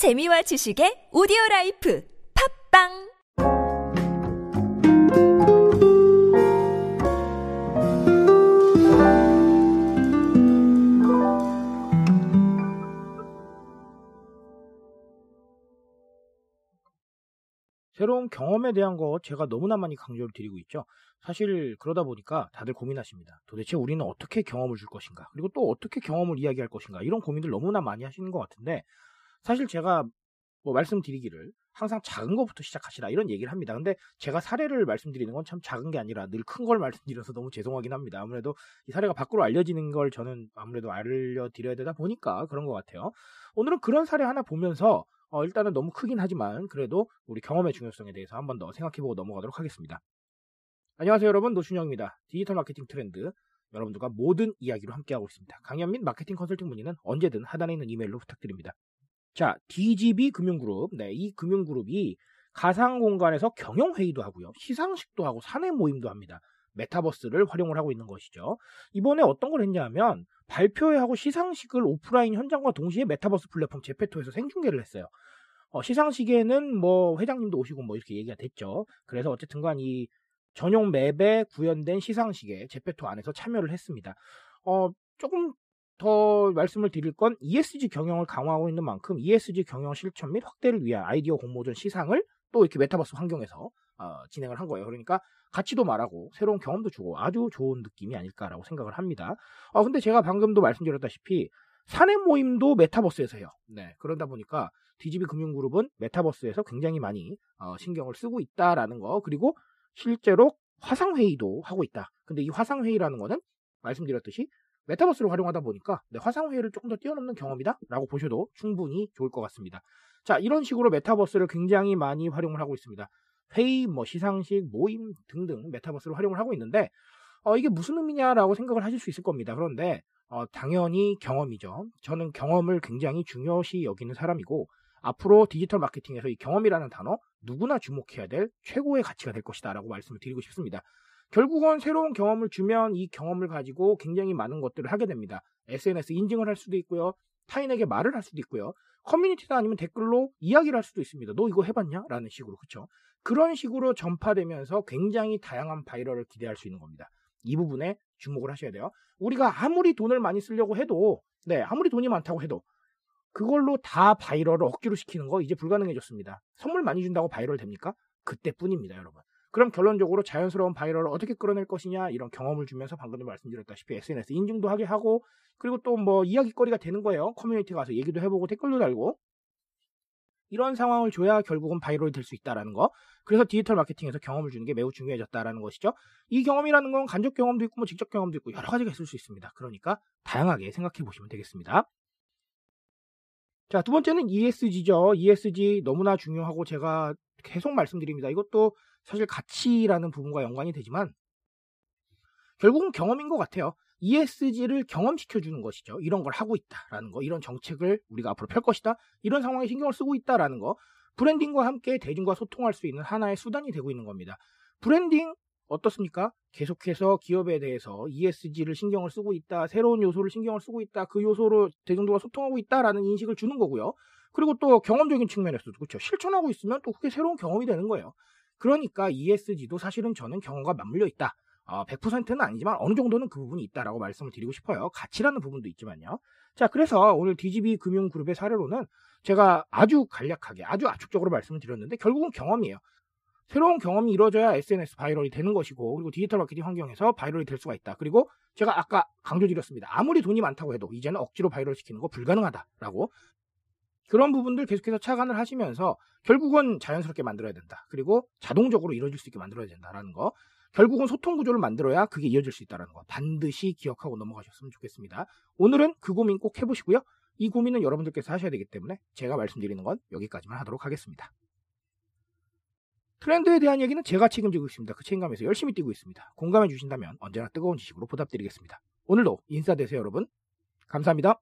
재미와 지식의 오디오 life 팟빵 새로운 경험에 대한 거 제가 너무나 많이 강조를 드리고 있죠. 사실 그러다 보니까 다들 고민하십니다. 도대체 우리는 어떻게 경험을 줄 것인가? 그리고 또 어떻게 경험을 이야기할 것인가? 이런 고민들 너무나 많이 하시는 것 같은데 사실 제가 뭐 말씀드리기를 항상 작은 것부터 시작하시라 이런 얘기를 합니다. 근데 제가 사례를 말씀드리는 건 참 작은 게 아니라 늘 큰 걸 말씀드려서 너무 죄송하긴 합니다. 아무래도 이 사례가 밖으로 알려지는 걸 저는 아무래도 알려드려야 되다 보니까 그런 것 같아요. 오늘은 그런 사례 하나 보면서 어, 일단은 너무 크긴 하지만 그래도 우리 경험의 중요성에 대해서 한 번 더 생각해보고 넘어가도록 하겠습니다. 안녕하세요 여러분 노준영입니다. 디지털 마케팅 트렌드 여러분들과 모든 이야기로 함께하고 있습니다. 강연 및 마케팅 컨설팅 문의는 언제든 하단에 있는 이메일로 부탁드립니다. 자, DGB 금융그룹. 네, 이 금융그룹이 가상 공간에서 경영 회의도 하고요. 시상식도 하고 사내 모임도 합니다. 메타버스를 활용을 하고 있는 것이죠. 이번에 어떤 걸 했냐면 발표회하고 시상식을 오프라인 현장과 동시에 메타버스 플랫폼 제페토에서 생중계를 했어요. 어, 시상식에는 뭐 회장님도 오시고 뭐 이렇게 얘기가 됐죠. 그래서 어쨌든간 이 전용 맵에 구현된 시상식에 제페토 안에서 참여를 했습니다. 어, 조금 더 말씀을 드릴 건 ESG 경영을 강화하고 있는 만큼 ESG 경영 실천 및 확대를 위한 아이디어 공모전 시상을 또 이렇게 메타버스 환경에서 어, 진행을 한 거예요. 그러니까 가치도 말하고 새로운 경험도 주고 아주 좋은 느낌이 아닐까라고 생각을 합니다. 어, 근데 제가 방금도 말씀드렸다시피 사내 모임도 메타버스에서 해요. 네, 그러다 보니까 DGB 금융그룹은 메타버스에서 굉장히 많이 어, 신경을 쓰고 있다라는 거 그리고 실제로 화상회의도 하고 있다. 근데 이 화상회의라는 거는 말씀드렸듯이 메타버스를 활용하다 보니까 네, 화상회의를 조금 더 뛰어넘는 경험이다 라고 보셔도 충분히 좋을 것 같습니다. 자, 이런 식으로 메타버스를 굉장히 많이 활용을 하고 있습니다. 회의, 뭐 시상식, 모임 등등 메타버스를 활용을 하고 있는데 어, 이게 무슨 의미냐라고 생각을 하실 수 있을 겁니다. 그런데 어, 당연히 경험이죠. 저는 경험을 굉장히 중요시 여기는 사람이고 앞으로 디지털 마케팅에서 이 경험이라는 단어 누구나 주목해야 될 최고의 가치가 될 것이다라고 말씀을 드리고 싶습니다. 결국은 새로운 경험을 주면 이 경험을 가지고 굉장히 많은 것들을 하게 됩니다. SNS 인증을 할 수도 있고요. 타인에게 말을 할 수도 있고요. 커뮤니티나 아니면 댓글로 이야기를 할 수도 있습니다. 너 이거 해봤냐? 라는 식으로. 그쵸? 그런 식으로 전파되면서 굉장히 다양한 바이럴을 기대할 수 있는 겁니다. 이 부분에 주목을 하셔야 돼요. 우리가 아무리 돈을 많이 쓰려고 해도, 네, 아무리 돈이 많다고 해도, 그걸로 다 viral을 억지로 시키는 거 이제 불가능해졌습니다. 선물 많이 준다고 바이럴 됩니까? 그때뿐입니다, 여러분. 그럼 결론적으로 자연스러운 viral을 어떻게 끌어낼 것이냐 이런 경험을 주면서 방금도 말씀드렸다시피 SNS 인증도 하게 하고 그리고 또 뭐 이야기거리가 되는 거예요. 커뮤니티 가서 얘기도 해보고 댓글도 달고 이런 상황을 줘야 결국은 viral이 될 수 있다라는 거. 그래서 디지털 마케팅에서 경험을 주는 게 매우 중요해졌다라는 것이죠. 이 경험이라는 건 간접 경험도 있고 뭐 직접 경험도 있고 여러 가지가 있을 수 있습니다. 그러니까 다양하게 생각해 보시면 되겠습니다. 자, 두 번째는 ESG죠. ESG 너무나 중요하고 제가 계속 말씀드립니다. 이것도 사실 가치라는 부분과 연관이 되지만 결국은 경험인 것 같아요. ESG를 경험시켜주는 것이죠. 이런 걸 하고 있다라는 거, 이런 정책을 우리가 앞으로 펼 것이다. 이런 상황에 신경을 쓰고 있다라는 거, branding과 함께 대중과 소통할 수 있는 하나의 수단이 되고 있는 겁니다. 브랜딩 어떻습니까? 계속해서 기업에 대해서 ESG를 신경을 쓰고 있다, 새로운 요소를 신경을 쓰고 있다, 그 요소로 대중들과 소통하고 있다라는 인식을 주는 거고요. 그리고 또 경험적인 측면에서도 그렇죠. 실천하고 있으면 또 그게 새로운 경험이 되는 거예요. 그러니까 ESG도 사실은 저는 경험과 맞물려 있다. 어, 100%는 아니지만 어느 정도는 그 부분이 있다라고 말씀을 드리고 싶어요. 가치라는 부분도 있지만요. 자, 그래서 오늘 DGB 금융그룹의 사례로는 제가 아주 간략하게, 아주 압축적으로 말씀을 드렸는데 결국은 경험이에요. 새로운 경험이 이루어져야 SNS viral이 되는 것이고 그리고 디지털 마케팅 환경에서 viral이 될 수가 있다. 그리고 제가 아까 강조드렸습니다. 아무리 돈이 많다고 해도 이제는 억지로 바이럴 시키는 거 불가능하다라고 그런 부분들 계속해서 착안을 하시면서 결국은 자연스럽게 만들어야 된다. 그리고 자동적으로 이루어질 수 있게 만들어야 된다라는 거. 결국은 소통 구조를 만들어야 그게 이어질 수 있다는 거. 반드시 기억하고 넘어가셨으면 좋겠습니다. 오늘은 그 고민 꼭 해보시고요. 이 고민은 여러분들께서 하셔야 되기 때문에 제가 말씀드리는 건 여기까지만 하도록 하겠습니다. 트렌드에 대한 얘기는 제가 책임지고 있습니다. 그 책임감에서 열심히 뛰고 있습니다. 공감해 주신다면 언제나 뜨거운 지식으로 보답드리겠습니다. 오늘도 인사되세요, 여러분. 감사합니다.